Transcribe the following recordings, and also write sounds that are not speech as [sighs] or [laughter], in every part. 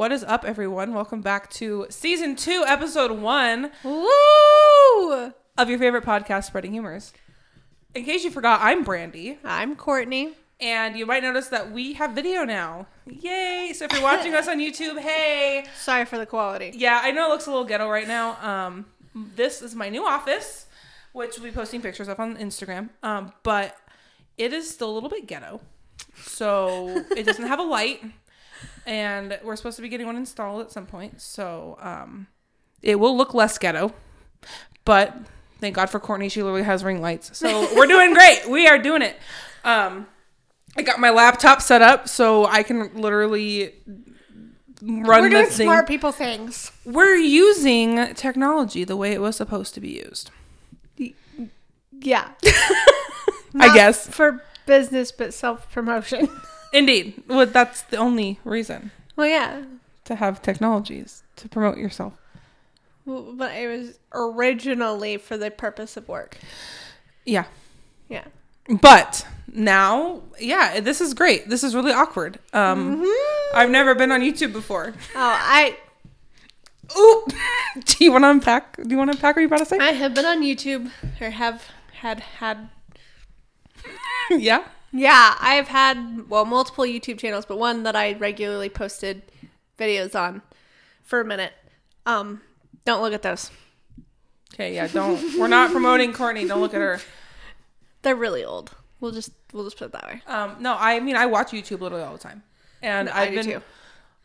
What is up, everyone? Welcome back to season two, episode one Woo! of your favorite podcast, Spreading Humors. In case you forgot, I'm Brandy, I'm Courtney. and you might notice that we have video now. Yay! So if you're watching us on [laughs] YouTube, hey! Sorry for the quality. Yeah, I know it looks a little ghetto right now. Um, this is my new office, which we'll be posting pictures of on Instagram. Um, but it is still a little bit ghetto. So it doesn't have a light, and we're supposed to be getting one installed at some point. So um, it will look less ghetto, but thank God for Courtney. She literally has ring lights, so [laughs] we're doing great. We are doing it. Um, I got my laptop set up so I can literally run We're the doing thing smart people things. we're using technology the way it was supposed to be used. Yeah. [laughs] I guess. For business, but self promotion. [laughs] Indeed. Well, that's the only reason well, yeah. to have technologies to promote yourself. Well, But it was originally for the purpose of work. Yeah. Yeah. But now, yeah, this is great. This is really awkward. Um I've never been on YouTube before. Oh, I Ooh. [laughs] Do you want to unpack? Do you want to unpack what you about to say? I have been on YouTube or have had had [laughs] yeah. Yeah, I've had well multiple YouTube channels, but one that I regularly posted videos on for a minute. Um, don't look at those. Okay, yeah, don't. We're not promoting Courtney. Don't look at her. [laughs] They're really old. We'll just we'll just put it that way. Um, no, I mean I watch YouTube literally all the time, and I I've do been, too.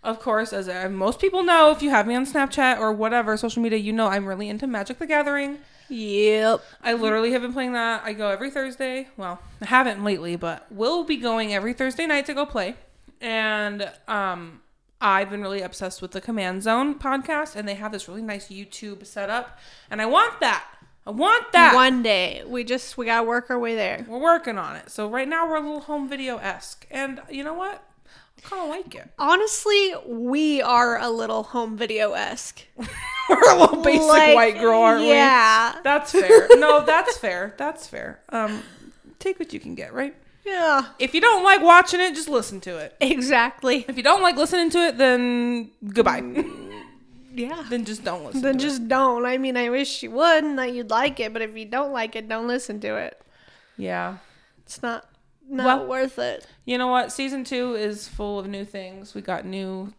of course, as uh, most people know, if you have me on Snapchat or whatever social media, you know I'm really into Magic the Gathering. Yep. I literally have been playing that. I go every Thursday. Well, I haven't lately, but we'll be going every Thursday night to go play. And um, I've been really obsessed with the Command Zone podcast, and they have this really nice YouTube setup, and I want that. I want that. One day we just we gotta work our way there. We're working on it. So right now we're a little home video esque, and you know what? Kind of like it. Honestly, we are a little home video esque. [laughs] we're a little basic white girl, aren't we? Yeah. That's fair. No, that's fair. That's fair. Um, take what you can get, right? Yeah. If you don't like watching it, just listen to it. Exactly. If you don't like listening to it, then goodbye. [laughs] Yeah. then just don't listen. Then just don't. I mean, I wish you would and that you'd like it, but if you don't like it, don't listen to it. it. Yeah. It's not not Well- worth it. You know what? Season two is full of new things. We got new.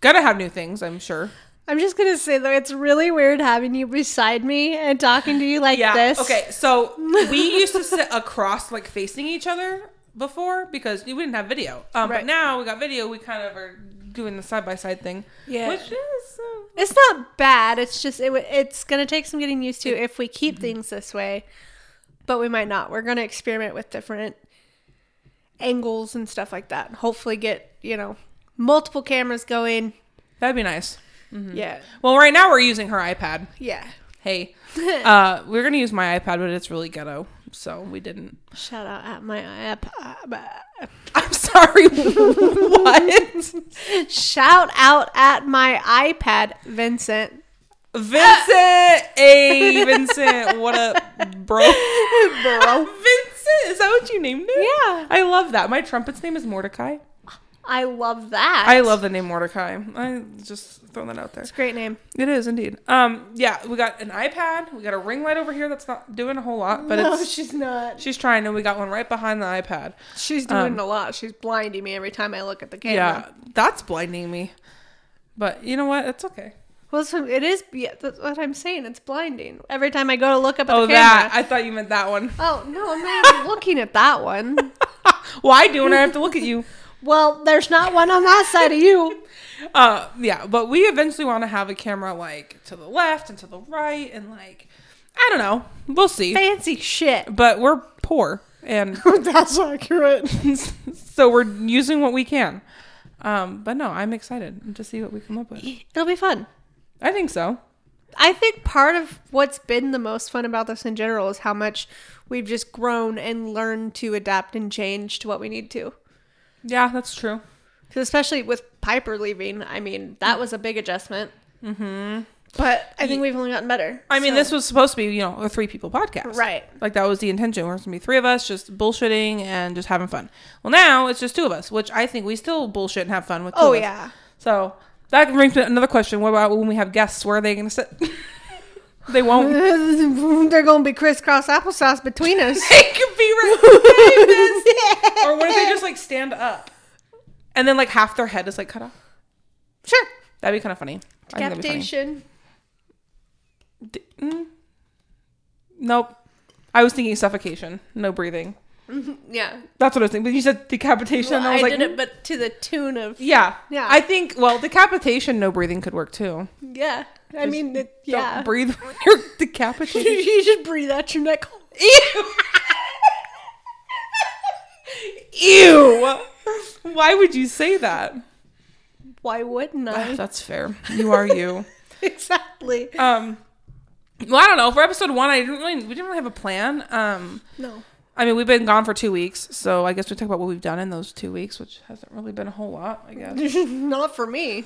Gonna have new things, I'm sure. I'm just gonna say though, it's really weird having you beside me and talking to you like Yeah. this. Okay. So [laughs] we used to sit across, like facing each other before because we didn't have video. Um, But now we got video. We kind of are doing the side by side thing. Yeah. Which is. Uh, It's not bad. It's just it, it's gonna take some getting used to if we keep things this way, but we might not. We're gonna experiment with different angles and stuff like that. Hopefully, get you know multiple cameras going. that'd be nice. Yeah, Well, right now we're using her iPad. yeah. Hey, [laughs] uh, we're gonna use my iPad, but it's really ghetto, so we didn't. Shout out at my app. I'm sorry. what? Shout out at my iPad, Vincent. Vincent. Hey, Vincent. What up, bro? [laughs] Bro. Vincent. Is that what you named it? Yeah. I love that. My trumpet's name is Mordecai. I love that. I love the name Mordecai. I just throw that out there. It's a great name. It is indeed. Um, yeah, we got an iPad. We got a ring light over here that's not doing a whole lot, but no, it's she's not. she's trying, and we got one right behind the iPad. She's doing a lot. She's blinding me every time I look at the camera. Yeah, that's blinding me. But you know what? It's okay. Well, so it is. Yeah, that's what I'm saying. It's blinding. Every time I go to look up at Oh, the camera. Oh that. I thought you meant that one. oh no, I'm not even looking at that one. [laughs] Why do when I have to look at you? [laughs] Well, there's not one on that side of you. [laughs] Uh, yeah, but we eventually want to have a camera like to the left and to the right, and like, I don't know. We'll see. Fancy shit. But we're poor, and That's accurate. so we're using what we can. Um, but no, I'm excited to see what we come up with. It'll be fun. I think so. I think part of what's been the most fun about this in general is how much we've just grown and learned to adapt and change to what we need to. Yeah, that's true. 'Cause especially with Piper leaving, I mean, that was a big adjustment. Mm-hmm. But I think we've only gotten better. I mean, So- this was supposed to be, you know, a three people podcast. Right. Like that was the intention. We're gonna be three of us just bullshitting and just having fun. Well, now it's just two of us, which I think we still bullshit and have fun with. Two Oh yeah. So That brings me to another question. What about when we have guests? Where are they going to sit? [laughs] they won't. [laughs] They're gonna be crisscross applesauce between [laughs] us. They could be right famous. Or what if they just like stand up, and then like half their head is like cut off? Sure. That'd be kind of funny. I think that'd be funny. D- mm. Nope. I was thinking suffocation, no breathing. Yeah. That's what I was thinking. But you said decapitation. Well, and I I, was like, did it, but to the tune of yeah, Yeah. I think well, decapitation, no breathing could work too. yeah. I mean, it, Don't yeah. breathe when [laughs] you're decapitated. you should breathe out your neck. [laughs] Ew. Ew. [laughs] Why would you say that? Why wouldn't I? That's fair. You are you. exactly. Um. Well, I don't know. For episode one, I didn't really. We didn't really have a plan. Um. No. I mean, we've been gone for two weeks, so I guess we talk about what we've done in those two weeks, which hasn't really been a whole lot. I guess. [laughs] Not for me.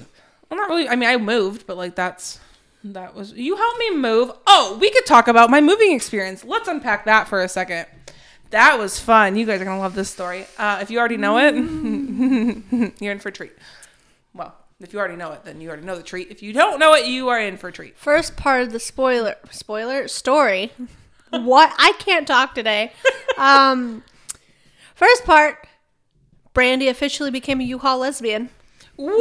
Well, not really. I mean, I moved, but like that's that was you helped me move. Oh, we could talk about my moving experience. Let's unpack that for a second. That was fun. You guys are gonna love this story. Uh, if you already know it, [laughs] you're in for a treat. Well, if you already know it, then you already know the treat. If you don't know it, you are in for a treat. First part of the spoiler spoiler story. What? I can't talk today. Um, first part. Brandy officially became a U-Haul lesbian. Woo!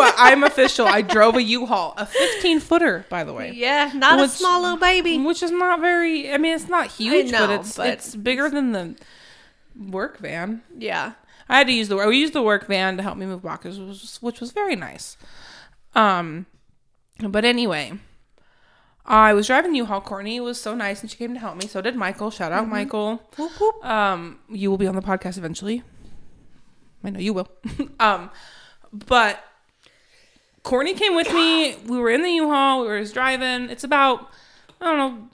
I'm official. I [laughs] drove a U-Haul, a 15 footer, by the way. Yeah, not Which- a small little baby. which is not very. I mean, it's not huge, know, but it's but- it's bigger than the work van. Yeah. I had to use the we used the work van to help me move boxes, which was, which was very nice. Um, but anyway, I was driving U-Haul. Courtney was so nice, and she came to help me. So did Michael. Shout out Michael. Whoop, whoop. Um, you will be on the podcast eventually. I know you will. [laughs] um, but Courtney came with me. We were in the U-Haul. We were just driving. It's about I don't know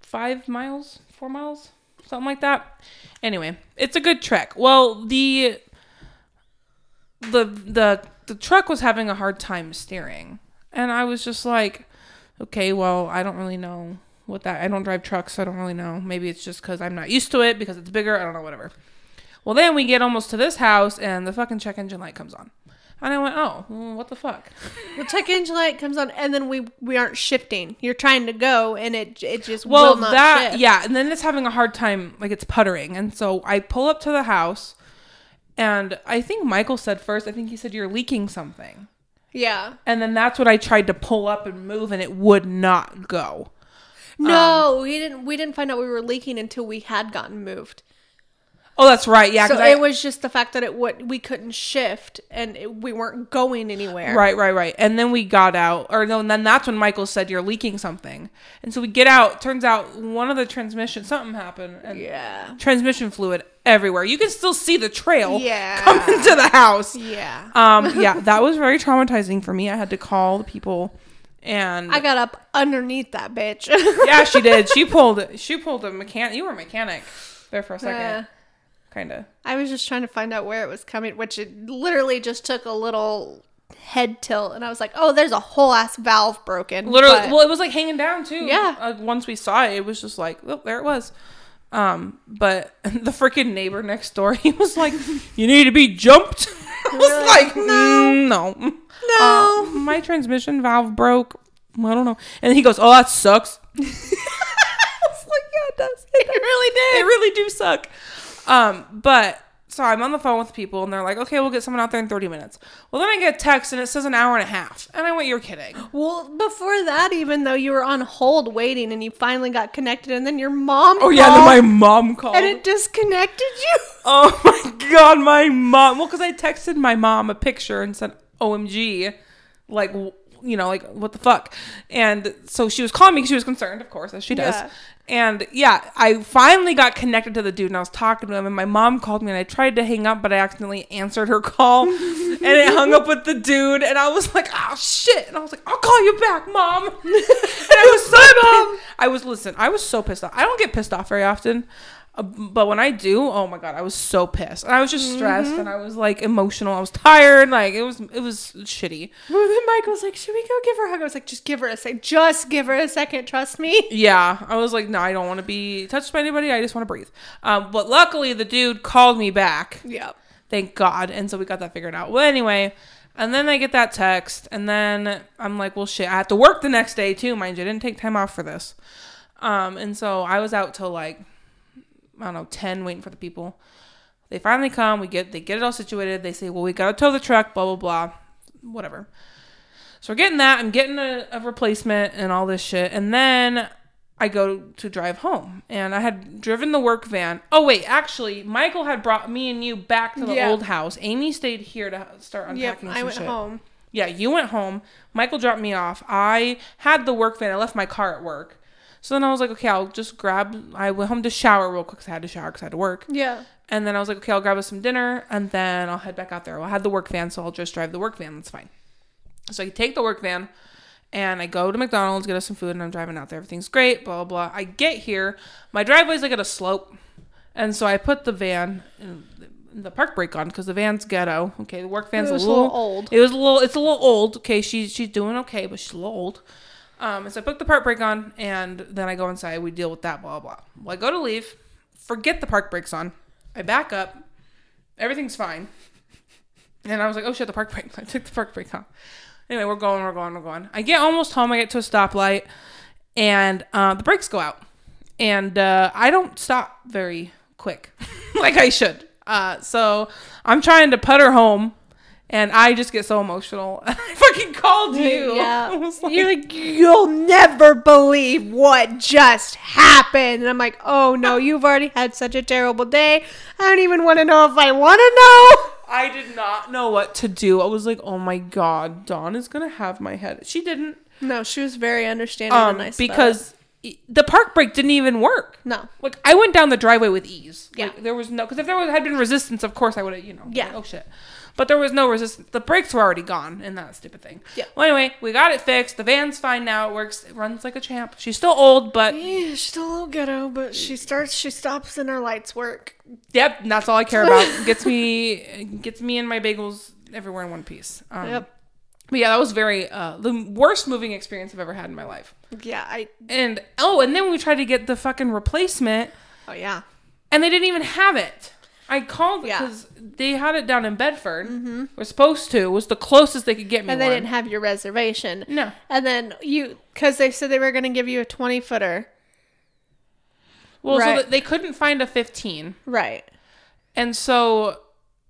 five miles, four miles, something like that. Anyway, it's a good trek. Well, the the the the truck was having a hard time steering, and I was just like, okay, well, I don't really know what that. I don't drive trucks, so I don't really know. Maybe it's just because I'm not used to it because it's bigger. I don't know, whatever. Well, then we get almost to this house, and the fucking check engine light comes on, and I went, oh, well, what the fuck? The check engine light comes on, and then we we aren't shifting. You're trying to go, and it it just Well, will not that shift. yeah, and then it's having a hard time, like it's puttering, and so I pull up to the house, and I think Michael said first. I think he said you're leaking something, yeah. and then that's what I tried to pull up and move, and it would not go. No, um, we didn't. We didn't find out we were leaking until we had gotten moved. Oh, that's right. Yeah, so because it was just the fact that it would we couldn't shift and it, we weren't going anywhere. Right, right, right. And then we got out, or no, and then that's when Michael said you're leaking something, and so we get out. Turns out one of the transmission, something happened, and Yeah. transmission fluid everywhere. You can still see the trail [laughs] Yeah. coming to the house. Yeah. Um, yeah, that was very traumatizing for me. I had to call the people, and I got up underneath that bitch. [laughs] yeah, she did. She [laughs] pulled. She pulled a mechanic. You were a mechanic there for a second, Yeah. kind of. I was just trying to find out where it was coming, which it literally just took a little head tilt, and I was like, "Oh, there's a whole ass valve broken." Literally, But- well, it was like hanging down too. Yeah. Uh, once we saw it, it was just like, oh, there it was. Um, but [laughs] the freaking neighbor next door, [laughs] he was like, "You need to be jumped." [laughs] I was Really? like, "No, no, no. Uh, my transmission valve broke. I don't know." And he goes, "Oh, that sucks." I was like, "Yeah, it does. It really did. It really do suck." Um, but so I'm on the phone with people, and they're like, "Okay, we'll get someone out there in 30 minutes." Well, then I get a text, and it says an hour and a half, and I went, "You're kidding." Well, before that, even though you were on hold waiting and you finally got connected, and then your mom. Oh yeah, then my mom called. and it disconnected you. [laughs] Oh my god, my mom. Well, because I texted my mom a picture and said, "OMG," like you know, like what the fuck. And so she was calling me because she was concerned, of course, as she does. Yeah. And yeah, I finally got connected to the dude, and I was talking to him, and my mom called me, and I tried to hang up, but I accidentally answered her [laughs] call, [laughs] and it hung up with the dude, and I was like, "Oh shit!" And I was like, "I'll call you back, mom." [laughs] and I was so mom. I was listen. I was so pissed off. I don't get pissed off very often. Uh, But when I do, oh my god, I was so pissed. And I was just stressed and I was like emotional. I was tired. Like it was it was shitty. Well, then was like, "Should we go give her a hug?" I was like, "Just give her a second. Just give her a second. Trust me." Yeah, I was like, no, I don't want to be touched by anybody. I just want to breathe. Um, but luckily, the dude called me back. Yeah. Thank God. And so we got that figured out. Well, anyway, And then I get that text, and then I'm like, well, shit, I have to work the next day too, mind you. I didn't take time off for this. Um, and so I was out till like, I don't know, 10 waiting for the people. They finally come, we get, they get it all situated. They say, well, we gotta tow the truck, blah, blah, blah, whatever. So we're getting that. I'm getting a, a replacement and all this shit. And then I go to drive home, and I had driven the work van. Oh wait, actually, Michael had brought me and you back to the Yeah. old house. Amy stayed here to start Yep, unpacking I some went shit. home. Yeah, you went home. Michael dropped me off. I had the work van. I left my car at work. So then I was like, okay, I'll just grab. I went home to shower real quick 'cause I had to shower because I had to work. Yeah. And then I was like, okay, I'll grab us some dinner and then I'll head back out there. Well, I had the work van, so I'll just drive the work van. That's fine. So I take the work van and I go to McDonald's, get us some food, and I'm driving out there. Everything's great, blah, blah, blah. I get here. My driveway's like at a slope. And so I put the van in the park brake on because the van's ghetto. Okay, the work van's It was a little, old. It was a little. It's a little old. Okay, she's she's doing okay, but she's a little old. Um, so I put the park brake on, and then I go inside. We deal with that. Blah blah. Well, I go to leave, forget the park brakes on. I back up. Everything's fine. And I was like, oh shit, the park brake. [laughs] I took the park brake off. Anyway, we're going, we're going, we're going. I get almost home. I get to a stoplight, and uh, the brakes go out, and uh, I don't stop very quick, [laughs] like I should. Uh, so I'm trying to putter home, and I just get so emotional. [laughs] I fucking called you. [laughs] Yeah. like, You're like, you'll never believe what just happened. And I'm like, oh no, [laughs] you've already had such a terrible day. I don't even want to know if I want to know. I did not know what to do. I was like, oh my god, Dawn is gonna have my head. She didn't, No, she was very understanding um, and nice. because the park brake didn't even work. no, Like I went down the driveway with ease. Yeah. Like, there was no because if there was, had been resistance, of course I would have, you know. Yeah. like, oh shit. But there was no resistance. The brakes were already gone, and that stupid thing. Yeah. Well, anyway, we got it fixed. The van's fine now. It works. It runs like a champ. She's still old, but yeah, she's still a little ghetto, but she starts, she stops, and her lights work. yep, that's all I care about. [laughs] gets me, gets me and my bagels everywhere in one piece. Um, Yep. But yeah, that was very uh, the worst moving experience I've ever had in my life. Yeah, I. And oh, and then we tried to get the fucking replacement. Oh yeah. and they didn't even have it. I called Yeah. because they had it down in Bedford. Mm-hmm. We're supposed to. It was the closest they could get me. And they one. didn't have your reservation. No. And then you, because they said they were going to give you a 20 footer. Well, so Right. that they couldn't find a 15, Right. and so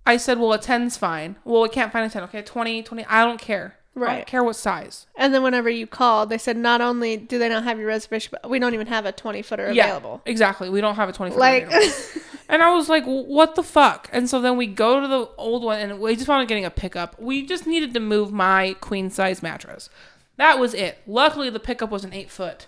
I said, "Well, a 10's fine." Well, we can't find a 10. Okay, 20, 20. I don't care. I Right. don't care what size. And then whenever you called, they said not only do they not have your reservation, but we don't even have a 20 footer available. Yeah, exactly. We don't have a 20 foot Like, available. [laughs] And I was like, what the fuck? And so then we go to the old one and we just wanted getting a pickup. We just needed to move my queen size mattress. That was it. Luckily, the pickup was an eight foot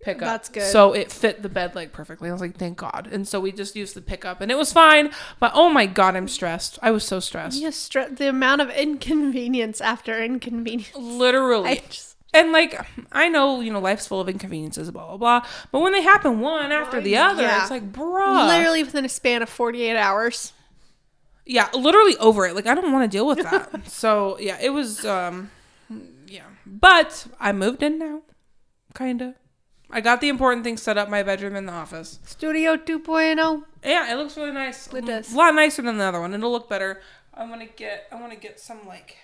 pickup. That's good. So it fit the bed leg perfectly. I was like, thank God. And so we just used the pickup and it was fine. But oh my God, I'm stressed. I was so stressed. you stre- the amount of inconvenience after inconvenience. Literally. [laughs] I just, and like, I know, you know, life's full of inconveniences, blah, blah, blah. But when they happen one after the other, yeah. it's like, bruh. literally within a span of 48 hours. yeah literally over it like i don't want to deal with that [laughs] so yeah it was um yeah but i moved in now kind of i got the important things set up my bedroom and the office Studio oh. 2.0. yeah it looks really nice It does. a lot nicer than the other one it'll look better i'm gonna get i want to get some like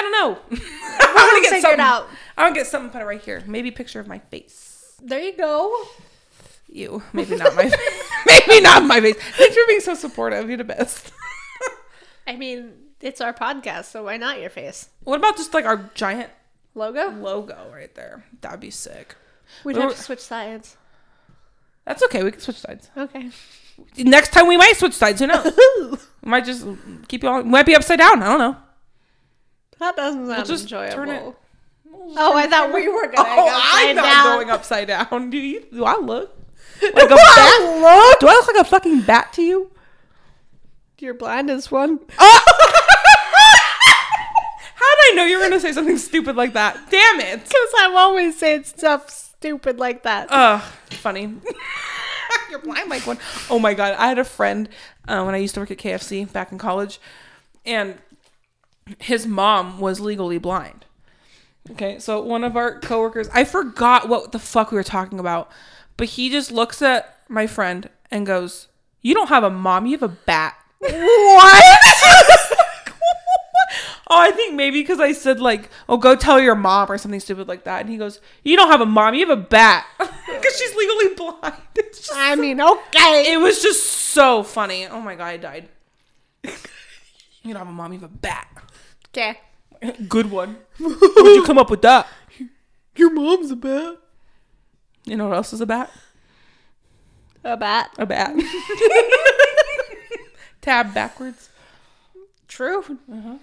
i don't know i want to get something out. i want to get something put it right here maybe a picture of my face There you go. you maybe not my face. [laughs] maybe not my face thanks for being so supportive you're the best [laughs] I mean, it's our podcast, so why not your face? what about just like our giant Logo? logo right there. That'd be sick. We'd We have to switch sides. That's okay. We can switch sides. Okay. Next time we might switch sides. Who knows? we [laughs] might just keep you all. Might be upside down. I don't know. That doesn't sound just enjoyable. it- Oh, I thought we were going Oh, to I'm upside not down. going upside down. Do you? Do I look [laughs] like a bat? Look! Do I look like a fucking bat to you? You're blind as one. [laughs] How did I know you were gonna say something stupid like that? Damn it! Because I'm always saying stuff stupid like that. Ugh, funny. [laughs] You're blind like one. Oh my god, I had a friend uh, when I used to work at KFC back in college, and his mom was legally blind. Okay, so one of our coworkers, I forgot what the fuck we were talking about, but he just looks at my friend and goes, "You don't have a mom, you have a bat." [laughs] what? [laughs] Oh, I think maybe because I said like, "Oh, go tell your mom" or something stupid like that, and he goes, "You don't have a mom, you have a bat," [laughs] because she's legally blind. It's just, I mean, okay. it was just so funny. Oh my god, I died. you don't have a mom, you have a bat. Okay. Good one. [laughs] Where'd you come up with that? Your mom's a bat. You know what else is a bat? A bat. A bat. [laughs] Tab backwards. True. Uh-huh.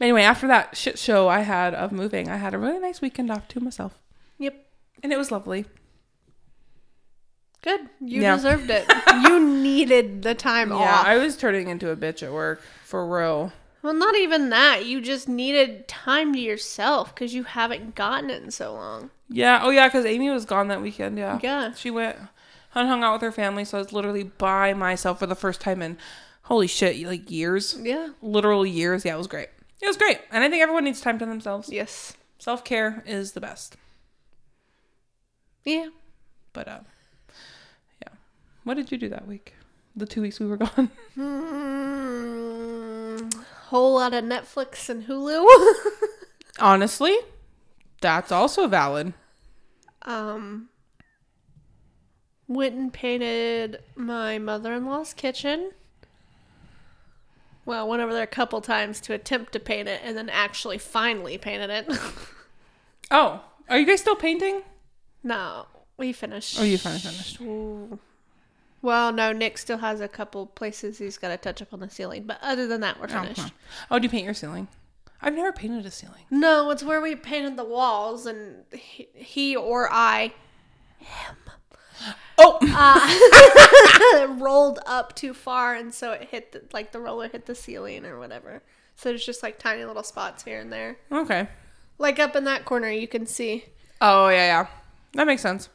Anyway, after that shit show I had of moving, I had a really nice weekend off to myself. Yep. And it was lovely. Good. You Yeah. deserved it. you [laughs] needed the time Yeah, off. Yeah, I was turning into a bitch at work for real. Well, not even that. You just needed time to yourself because you haven't gotten it in so long. Yeah. Oh, yeah, because Amy was gone that weekend. Yeah. Yeah. She went and hung out with her family, so I was literally by myself for the first time in holy shit, like years. Yeah. Literal years. Yeah, it was great. It was great. And I think everyone needs time to themselves. Yes. Self care is the best. Yeah. But, uh, yeah. What did you do that week? The two weeks we were [laughs] gone? Mm, whole lot of Netflix and Hulu. [laughs] Honestly, that's also valid. um, went and painted my mother-in-law's kitchen. Well, went over there a couple times to attempt to paint it, and then actually finally painted it. Oh, are you guys still painting? no, we finished. Oh, you finally finished. Ooh. Well, no, Nick still has a couple places he's got to touch up on the ceiling, but other than that, we're Oh, finished. huh. oh, do you paint your ceiling? I've never painted a ceiling. No, it's where we painted the walls, and he, he or I him, Oh, uh, [laughs] [laughs] rolled up too far, and so it hit the, like the roller hit the ceiling or whatever. So there's just like tiny little spots here and there. okay. Like up in that corner, you can see. Oh yeah, yeah, that makes sense.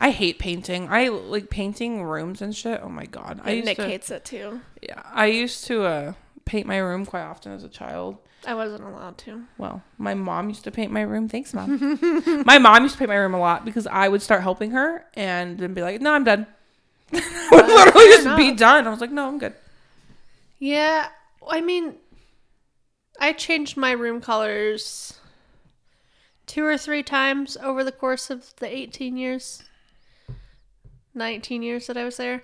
I hate painting. I like painting rooms and shit. Oh my god, I And used Nick to. hates it too. Yeah, I used to uh, paint my room quite often as a child. I wasn't allowed to. Well, my mom used to paint my room. Thanks, mom. [laughs] my mom used to paint my room a lot because I would start helping her and then be like, "No, I'm done." [laughs] would literally just be done. I was like, "No, I'm good." Yeah, I mean, I changed my room colors two or three times over the course of the 18 years, 19 years that I was there.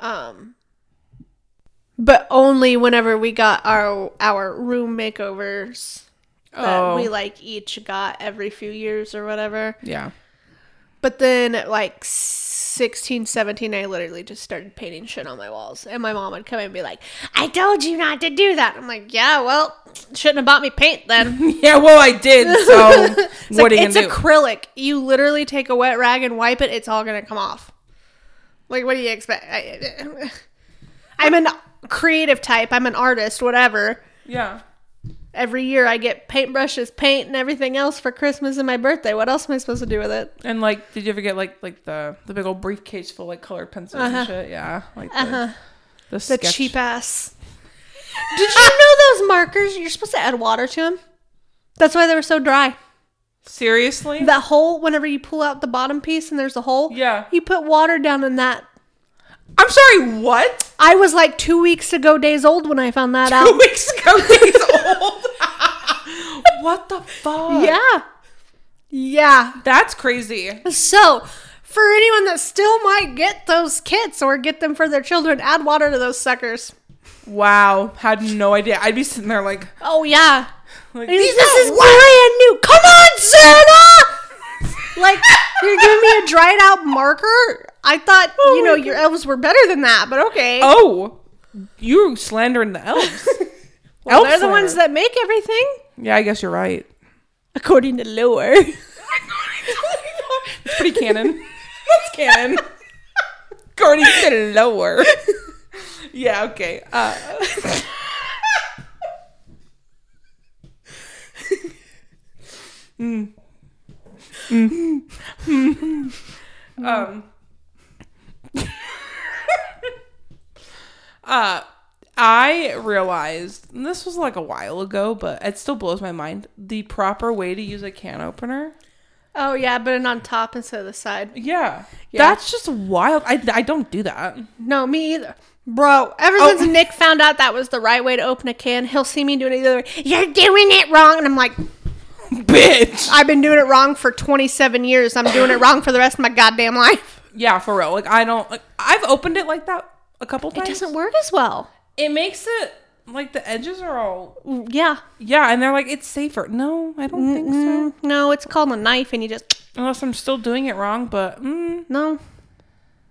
Um, but only whenever we got our our room makeovers that Oh, we like each got every few years or whatever. yeah. But then at like 16, 17, I literally just started painting shit on my walls. And my mom would come in and be like, I told you not to do that. I'm like, yeah, well, shouldn't have bought me paint then. [laughs] Yeah, well, I did. So [laughs] It's what like, are you it's do? acrylic. You literally take a wet rag and wipe it, it's all going to come off. Like, what do you expect? I, [laughs] I'm an creative type. I'm an artist, whatever. yeah. Every year I get paintbrushes, paint, and everything else for Christmas and my birthday. What else am I supposed to do with it? And like, did you ever get like like the the big old briefcase full of, like colored pencils Uh-huh. and shit? Yeah, like the, Uh-huh. the, The cheap ass. Did you know those markers? You're supposed to add water to them. That's why they were so dry. Seriously? That hole, whenever you pull out the bottom piece and there's a hole, yeah. you put water down in that. I'm sorry. What? I was like two weeks ago days old when I found that Two out. weeks ago, [laughs] days old. [laughs] what the fuck? Yeah. Yeah. That's crazy. So, for anyone that still might get those kits or get them for their children, add water to those suckers. Wow. Had no idea. I'd be sitting there like, Oh, yeah. like This, is are brand new. Come on, Santa! [laughs] like, you're giving me a dried out marker? I thought, you know, your elves were better than that, but okay. Oh, you're slandering the elves. [laughs] well, elf they're the ones that make everything, Yeah, I guess you're right. according to lore. [laughs] It's pretty canon. [laughs] That's canon. According to lower. Yeah, okay. Uh, mm. Mm. Mm. Um. Uh, I realized and this was like a while ago, but it still blows my mind. The proper way to use a can opener. oh, yeah, but on top instead of the side. Yeah. Yeah. That's just wild. I, I don't do that. No, me either. Bro, ever Oh. since Nick found out that was the right way to open a can, he'll see me doing it the other way. You're doing it wrong. And I'm like, [laughs] Bitch. I've been doing it wrong for 27 years. I'm doing it wrong for the rest of my goddamn life. Yeah, for real. Like I don't. Like, I've opened it like that a couple times. It doesn't work as well. It makes it like the edges are all. Yeah. Yeah, and they're like it's safer. No, I don't think so. Mm, no, it's called a knife, and you just. Unless I'm still doing it wrong. But mm, No.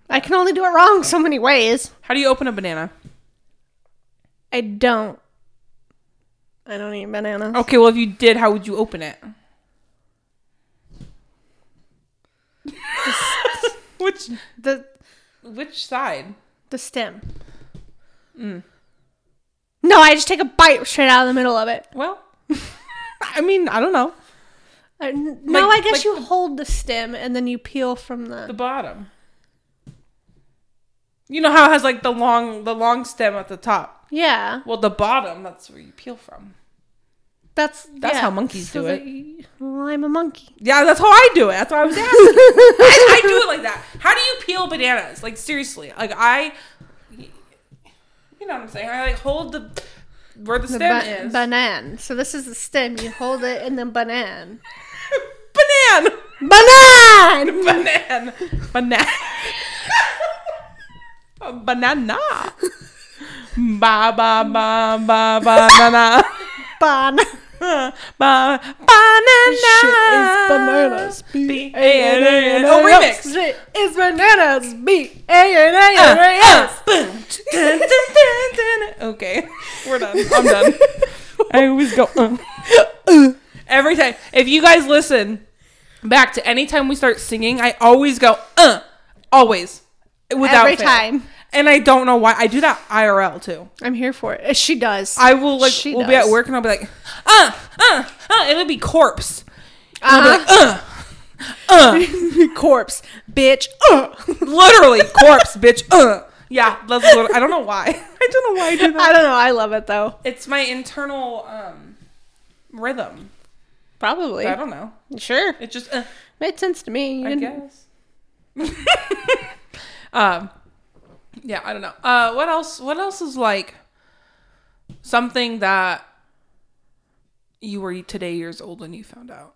I can only do it wrong so many ways. how do you open a banana? I don't. I don't eat bananas. Okay, well if you did, how would you open it? [laughs] [laughs] which The which side? The stem. No, I just take a bite straight out of the middle of it. Well, I mean, I don't know. Uh, n- no, Like- I guess like you the- hold the stem and then you peel from the. The bottom. You know how it has like the long the long stem at the top. yeah, Well, the bottom that's where you peel from. That's That's yeah. how monkeys do that it. you- well, I'm a monkey. Yeah, that's how I do it. That's why I was asking. [laughs] I, I do it like that. How do you peel bananas? Like seriously, like I, you know what I'm saying? I like hold the where the The stem ba- is. banan. So this is the stem. You hold it and then banan. [laughs] Banan. Banan. [laughs] Banan. Banan. Banana. Ba ba ba ba banana. Ban. Ba banana. Shit is bananas. B A N A N. Oh, remix. Shit is bananas. B A N A N A S. Okay, we're done. I'm done. I always go. uh. Every time, if you guys listen back to any time we start singing, I always go uh, always, without Every fail. time. And I don't know why. I do that IRL too. I'm here for it. She does. I will like She we'll be at work and I'll be like uh uh uh. It'll be corpse. And I'll be like uh uh. [laughs] corpse, bitch. Uh. Literally corpse, bitch. Uh. Yeah, I don't know why. [laughs] I don't know why I do that. I don't know. I love it though. It's my internal um rhythm. Probably. I don't know. Sure. It just uh, Made sense to me. You I didn't- guess. [laughs] um yeah, I don't know. Uh what else what else is like something that you were today years old when you found out?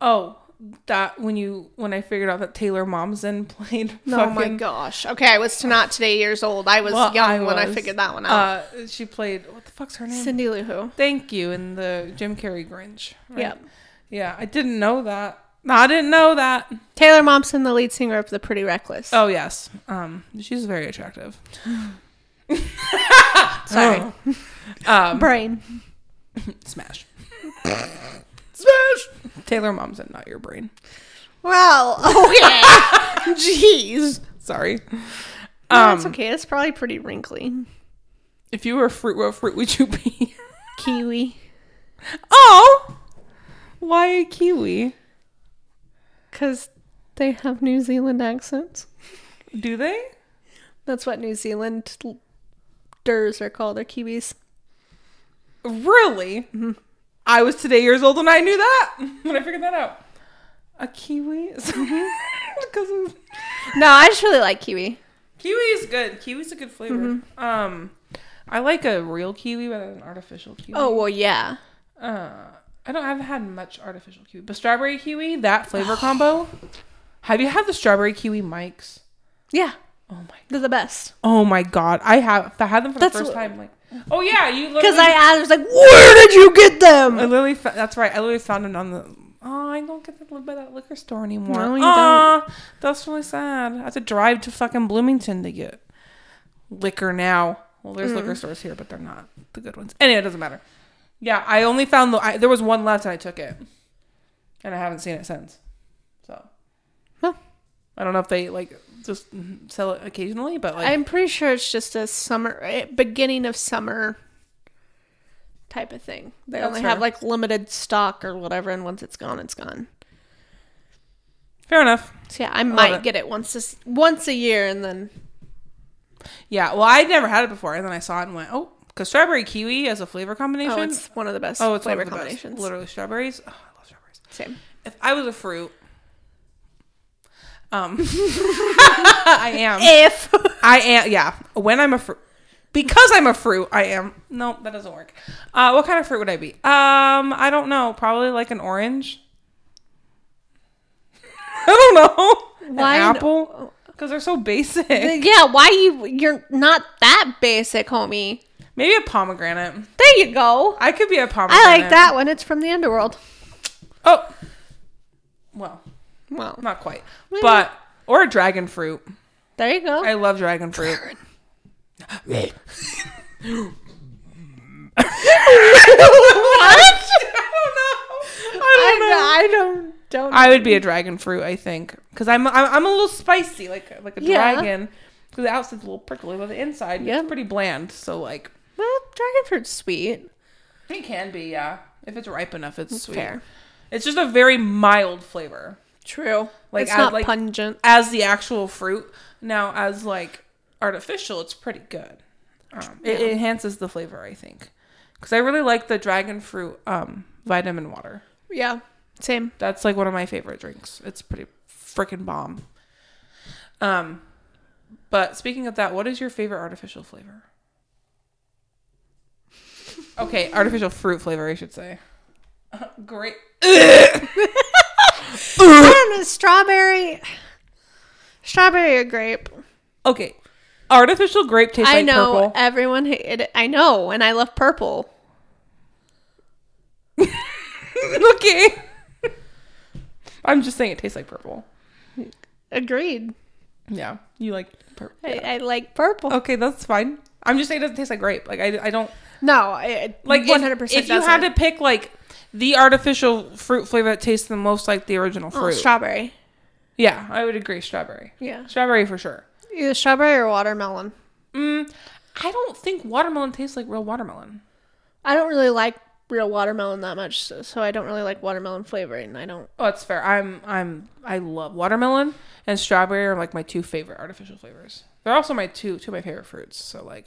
Oh, that when you when I figured out that Taylor Momsen [laughs] played Oh my gosh. Okay, I was not today years old. I was Well, young I when I figured that one out. uh she played what the fuck's her name? Cindy Lou Who. Thank you in the Jim Carrey Grinch. right? Yep. Yeah, I didn't know that. No, I didn't know that. Taylor Momsen, the lead singer of The Pretty Reckless. Oh yes. Um, she's very attractive. [laughs] [laughs] Sorry. Um, Brain. [laughs] smash. smash. Taylor Momsen, not your brain. Well, okay. Jeez. Sorry. No, Um, it's okay. It's probably pretty wrinkly. if you were a fruit, what fruit would you be? Kiwi. oh, why a kiwi? Because they have New Zealand accents. Do they? That's what New Zealand ders are called. They're Kiwis. Really? I was today years old and I knew that [laughs] when I figured that out. A kiwi? [laughs] because of No, I just really like Kiwi. Kiwi is good. Kiwi's a good flavor. Um, I like a real kiwi rather than an artificial kiwi. Oh, well, yeah. uh, I don't. I haven't had much artificial kiwi, but strawberry kiwi that flavor combo. [sighs] Have you had the strawberry kiwi Mikes? Yeah. Oh my. They're the best. Oh my god! I have. I had them for the first what- time. Like, oh yeah, you Because. I asked, I was like, where did you get them? I literally. Fa- that's right. I literally found it on the. Oh, I don't get to live by that liquor store anymore. No, you Aw, That's really sad. I have to drive to fucking Bloomington to get liquor now. Well, there's Mm. liquor stores here, but they're not the good ones. Anyway, it doesn't matter. Yeah, I only found the. I, there was one left, and I took it, and I haven't seen it since. So, Huh. I don't know if they like just sell it occasionally, but like I'm pretty sure it's just a summer, eh, beginning of summer type of thing. They only have like limited stock or whatever, and once it's gone, it's gone. fair enough. So yeah, I love might it. get it once this once a year, and then Yeah, well, I'd never had it before, and then I saw it and went, oh, because strawberry kiwi as a flavor combination. oh, it's one of the best Oh, it's flavor combinations. combinations. Literally strawberries. Oh, I love strawberries. Same. If I was a fruit, Um, [laughs] [laughs] I am. If I am. Yeah. When I'm a fruit, because I'm a fruit, I am. No, that doesn't work. Uh, what kind of fruit would I be? Um, I don't know. Probably like an orange. [laughs] I don't know. Why an apple? Because they're so basic. yeah, why you you're not that basic, homie. Maybe a pomegranate. There you go. I could be a pomegranate. I like that one. It's from the underworld. Oh. Well, Well, not quite. But or a dragon fruit. there you go. I love dragon fruit. what? [laughs] [laughs] I don't know. I, I don't don't. I would be a dragon fruit, I think, because I'm, I'm I'm a little spicy, like like a Yeah. dragon. Because the outside's a little prickly, but the inside Yeah. it's pretty bland. So like, dragon fruit's sweet. it can be, yeah. If it's ripe enough, it's sweet. Fair. It's just a very mild flavor, True. Like, it's I- not like- pungent. as the actual fruit. Now, as like artificial, it's pretty good. Um, it, it enhances the flavor, I think, because I really like the dragon fruit um, vitamin water. Yeah. Same. That's like one of my favorite drinks. It's pretty freaking bomb. Um, but speaking of that, what is your favorite artificial flavor? Okay, artificial fruit flavor, I should say. [laughs] Great. [laughs] I don't know. Strawberry. Strawberry or grape. Okay, artificial grape tastes I like know purple. everyone. ha- It, I know, and I love purple. [laughs] okay. I'm just saying it tastes like purple. Agreed. Yeah, you like purple. I, I like purple. Okay, that's fine. I'm just saying it doesn't taste like grape. Like I, I don't No, it, like hundred percent. If you had to pick like the artificial fruit flavor that tastes the most like the original fruit, oh, strawberry. yeah, I would agree. Strawberry, Yeah, strawberry for sure. either strawberry or watermelon. Mm, I don't think watermelon tastes like real watermelon. I don't really like real watermelon that much, so, so I don't really like watermelon flavoring. I don't. Oh, that's fair. I'm, I'm, I love watermelon and strawberry are like my two favorite artificial flavors. They're also my two, two of my favorite fruits. So like,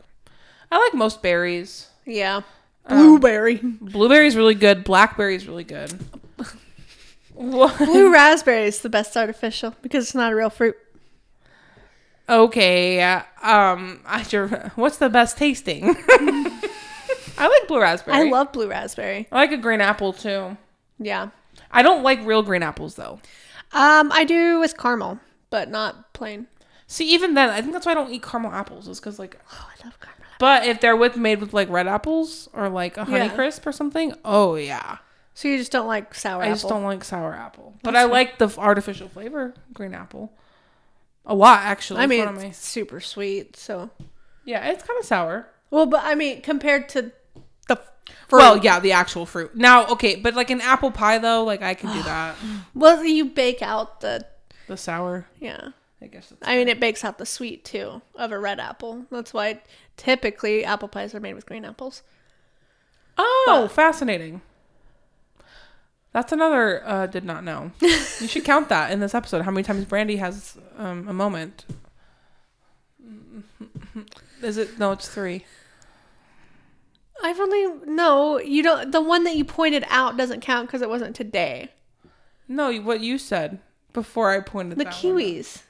I like most berries. Yeah, Um, blueberry, Blueberry's really good. Blackberry's really good. What? [laughs] blue raspberry is the best artificial because it's not a real fruit. Okay. Um. I sure. What's the best tasting? [laughs] I like blue raspberry. I love blue raspberry. I like a green apple too. Yeah. I don't like real green apples though. Um, I do with caramel, but not plain. See, even then, I think that's why I don't eat caramel apples. Is because like, Oh, I love caramel. Apples. but if they're with made with like red apples or like a honey Yeah. crisp or something, oh yeah. So you just don't like sour I apple? just don't like sour apple, but That's I like the artificial flavor green apple a lot actually. I mean, one of my- it's super sweet. So yeah, it's kind of sour. well, but I mean, compared to the fruit, Well, yeah, the actual fruit. Now, okay, but like an apple pie though, like I can do that. [gasps] well, you bake out the The sour, yeah. I guess. That's I mean, it bakes out the sweet too of a red apple. That's why typically apple pies are made with green apples. oh, fascinating. That's another uh, did not know. [laughs] you should count that in this episode. How many times Brandy has um, a moment? [laughs] Is it no? It's three. I've only no, you don't. The one that you pointed out doesn't count because it wasn't today. No, what you said before I pointed The that one out. kiwis.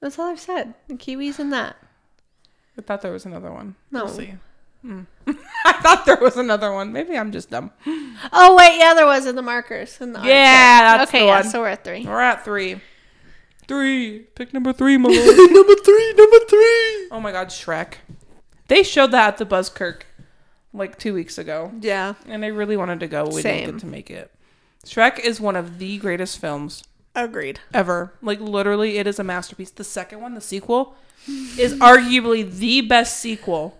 That's all I've said. The kiwis and that. I thought there was another one. No. We'll see. Mm. [laughs] I thought there was another one. Maybe I'm just dumb. Oh wait, yeah, there was in the markers. In the Yeah, okay. the yeah, one. so we're at three. We're at three. Three. Pick number three, my [laughs] lord. number three. Number three. Oh my God, Shrek. They showed that at the Buskirk like two weeks ago, Yeah, and I really wanted to go. We didn't get to make it. Shrek is one of the greatest films agreed. ever. Like literally, it is a masterpiece. The second one, the sequel, is arguably the best sequel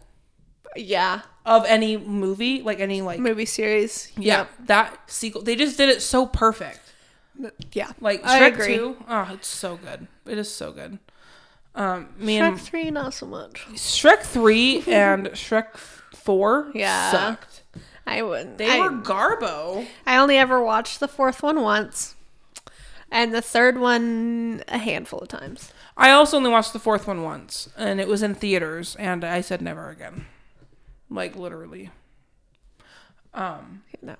Yeah, of any movie, like any like movie series. yeah, that sequel. They just did it so perfect. Yeah. Like I Shrek agree. 2, oh, it's so good. It is so good. Um, me Shrek and three, not so much. Shrek 3 [laughs] and Shrek 4 Yeah. sucked. I wouldn't. They I, were garbo. I only ever watched the fourth one once, and the third one a handful of times. I also only watched the fourth one once, and it was in theaters, and I said never again. Like literally. Um, No.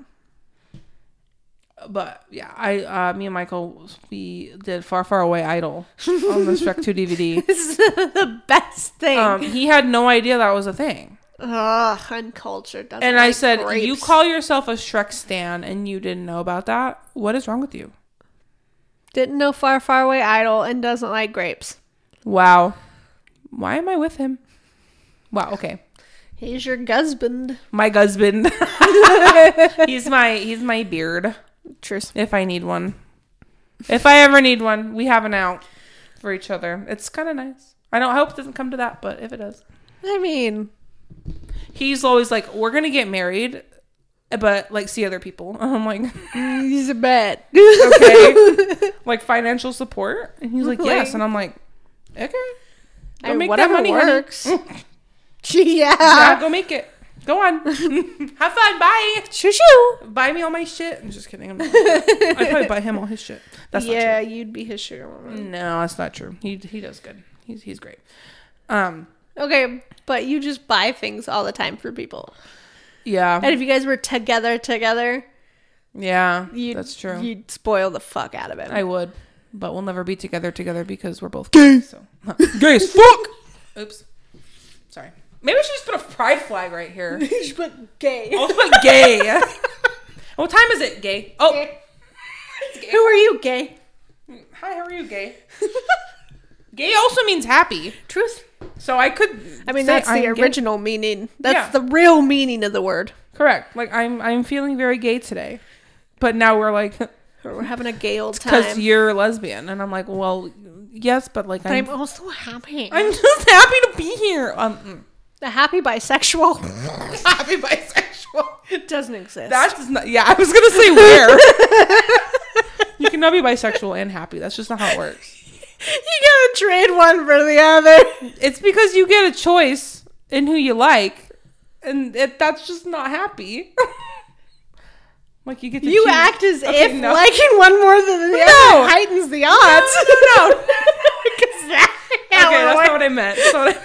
but yeah, I uh, me and Michael we did Far Far Away Idol on the Shrek 2 [laughs] DVD. This is the best thing. Um, he had no idea that was a thing. Ugh, uncultured. Doesn't And I said, grapes. "You call yourself a Shrek stan and you didn't know about that? What is wrong with you?" Didn't know far, far away idol and doesn't like grapes. Wow. Why am I with him? Wow, okay. He's your husband. My husband. [laughs] he's my he's my beard Truth. if I need one. If I ever need one, we have an out for each other. It's kind of nice. I don't I hope it doesn't come to that, but if it does. I mean, He's always like, "We're going to get married." But like see other people. [laughs] I'm like, he's a bet. okay. [laughs] like financial support? And he's like, yes. And I'm like, okay. Go I make that money, honey. works. [laughs] yeah. Yeah, go make it. Go on. Have fun. Bye. Shoo shoo. Buy me all my shit. I'm just kidding. I'm not. I'd probably buy him all his shit. That's yeah, you'd be his sugar mama. No, that's not true. He he does good. He's he's great. Um. Okay, but you just buy things all the time for people. Yeah. And if you guys were together, together, Yeah. you'd, that's true. You'd spoil the fuck out of it. I would, but we'll never be together together because we're both gay. So [laughs] gay as fuck. Oops. Sorry. Maybe we should just put a pride flag right here. you should put gay. I'll just put gay. [laughs] [laughs] what time is it, gay? Oh. Gay. Gay. Who are you, gay? Hi, how are you, gay? gay also means happy. Truth. So I could. I mean, say that's the I'm gay. original meaning. That's Yeah. the real meaning of the word. Correct. Like I'm, I'm feeling very gay today, but now we're like, [laughs] We're having a gay old time because you're lesbian, and I'm like, well, yes, but like but I'm, I'm also happy. [laughs] I'm just happy to be here. Um, a happy bisexual. mm. [laughs] happy bisexual. it doesn't exist. That's just not. Yeah, I was gonna say where. you cannot be bisexual and happy. That's just not how it works. You gotta trade one for the other. It's because you get a choice in who you like, and it, that's just not happy. [laughs] like you get to You choose. act as Okay, if no. liking one more than the No. other heightens the odds. No, no, no. [laughs] That's how okay, that's not what I meant. That's not what I, not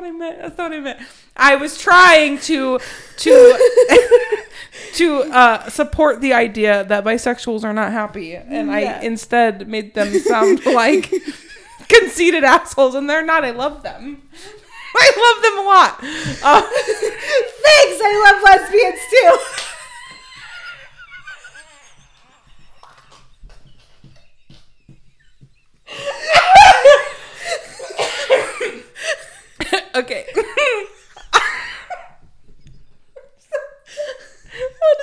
what I meant. That's not what I meant. I was trying to to [laughs] to uh, support the idea that bisexuals are not happy, and Yeah. I instead made them sound [laughs] like conceited assholes, and they're not. I love them. I love them a lot. Uh, Thanks, I love lesbians too. [laughs] okay. [laughs] what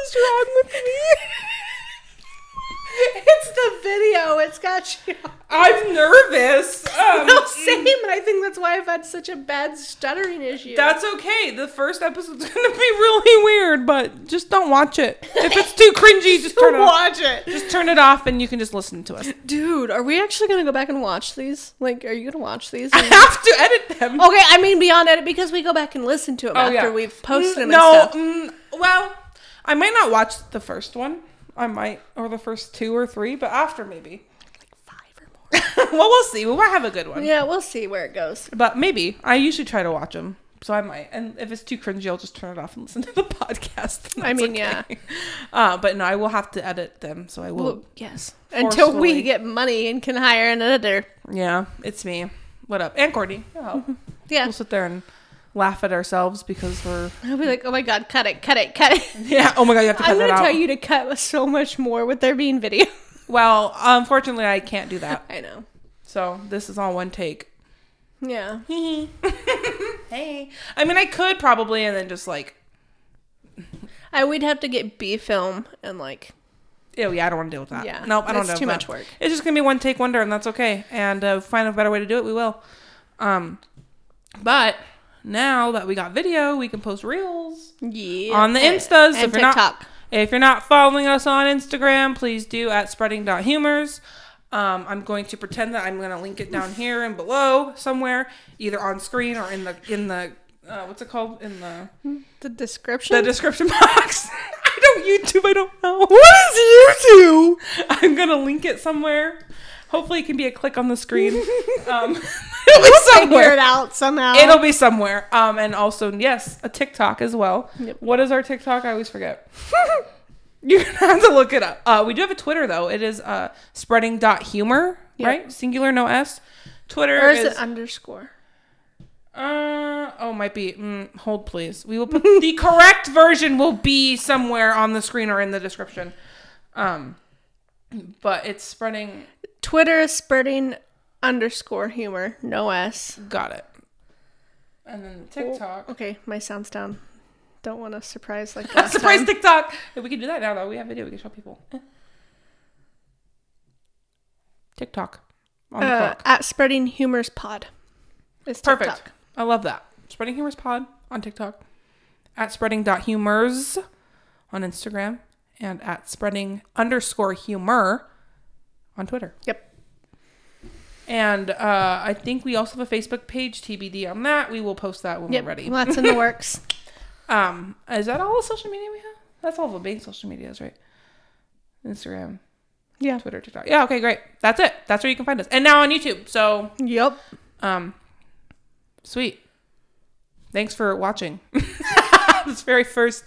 is wrong with me? It's the video. It's got you. I'm nervous. No, [laughs] same. And I think that's why I've had such a bad stuttering issue. That's okay. The first episode's [laughs] gonna be really weird, but just don't watch it. If it's too cringy, just turn it off. watch it. Just turn it off, and you can just listen to us. Dude, are we actually gonna go back and watch these? Like, are you gonna watch these? I have to edit them. [laughs] okay, I mean beyond edit because we go back and listen to them Oh, after yeah. we've posted them. no, and stuff. mm, well, I might not watch the first one. I might, or the first two or three, but after maybe. Five or more. well, we'll see. We might have a good one. Yeah, we'll see where it goes. But maybe I usually try to watch them, so I might. And if it's too cringy, I'll just turn it off and [laughs] listen to the podcast. [laughs] I mean, yeah. [laughs] Uh, but no, I will have to edit them, so I will. Well, yes. Until we get money and can hire an editor. yeah, it's me. What up, and Courtney? You'll. Yeah. We'll sit there and laugh at ourselves because we're. I'll be like, oh my god, cut it, cut it, cut it. Yeah. Oh my god, you have to cut I'm gonna out. tell you to cut so much more with there being video. Well, unfortunately, I can't do that. [laughs] I know. So this is all one take. Yeah. [laughs] hey. I mean, I could probably, and then just like, I would have to get B film and like oh yeah, I don't want to deal with that. Yeah, Nope, I don't know. too much work. It's just gonna be one take wonder, and that's okay. And uh, find a better way to do it, we will. Um, but now that we got video, we can post reels yeah on the Instas. and if you're not TikTok. If you're not following us on Instagram, please do at spreading.humors. Um, I'm going to pretend that I'm going to link it down here and below somewhere, either on screen or in the in the uh, what's it called in the the description. the description [laughs] box. I don't YouTube. I don't know. What is YouTube? I'm gonna link it somewhere. Hopefully, it can be a click on the screen. [laughs] Um, [laughs] it'll be Figure it somewhere. out somehow. It'll be somewhere. Um, and also, yes, a TikTok as well. Yep. What is our TikTok? I always forget. [laughs] You're gonna have to look it up. Uh, we do have a Twitter though. It is uh, spreading dot humor, Yep. right? Singular, no s. Twitter Or is is it underscore? uh oh, might be. Mm, hold please. We will put [laughs] the correct version will be somewhere on the screen or in the description. Um, but it's spreading. Twitter is spreading underscore humor, no S. Got it. And then TikTok. Okay, my sound's down. Don't want to surprise like [laughs] last Surprise time. TikTok. Hey, we can do that now though. We have video. We can show people. TikTok. On the Uh, clock. at spreading humors pod. It's Perfect. TikTok. I love that. Spreading Humors Pod on TikTok. At spreading.humors on Instagram. And at spreading underscore humor on Twitter. Yep. And uh, I think we also have a Facebook page, TBD on that. We will post that when Yep. we're ready. Well, that's in the [laughs] works. Um, is that all the social media we have? That's all the main social medias, right? Instagram, Yeah. Twitter, TikTok. Yeah, okay, great. That's it. That's where you can find us. And now on YouTube. So, Yep. um, sweet. Thanks for watching [laughs] this very first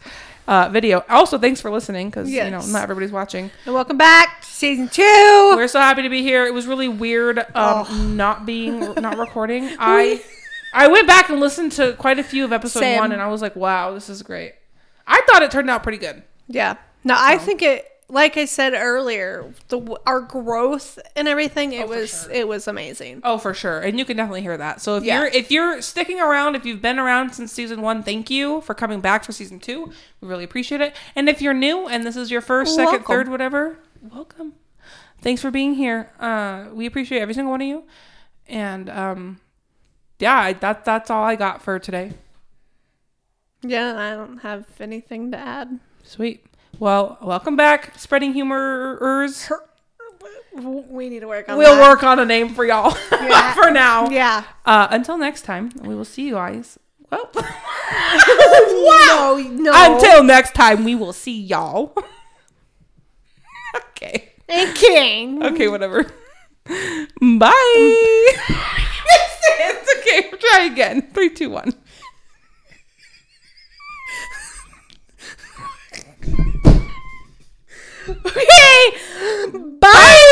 uh, video. Also, thanks for listening because you know not everybody's watching. And welcome back season two. We're so happy to be here. It was really weird um, Oh. not being not [laughs] recording. I I went back and listened to quite a few of episode Same. one, and I was like, wow, this is great. I thought it turned out pretty good. Yeah. No, I think it. Like I said earlier, the our growth and everything. It Oh, was sure. it was amazing. Oh, for sure, and you can definitely hear that. So if Yeah. you're if you're sticking around, if you've been around since season one, thank you for coming back for season two. We really appreciate it. And if you're new and this is your first, second, Welcome. third, whatever, welcome. Thanks for being here. Uh, we appreciate every single one of you. And um, yeah, I, that that's all I got for today. Yeah, I don't have anything to add. Sweet. Well, welcome back, spreading humorers. We need to work on. We'll that. work on a name for y'all [laughs] Yeah. for now. Yeah. Uh, until next time, we will see you guys. Well, [laughs] [laughs] No, no. until next time, we will see y'all. [laughs] okay. Okay. Okay, whatever. Bye. [laughs] [laughs] it's okay. Try again. Three, two, one. okay. Bye.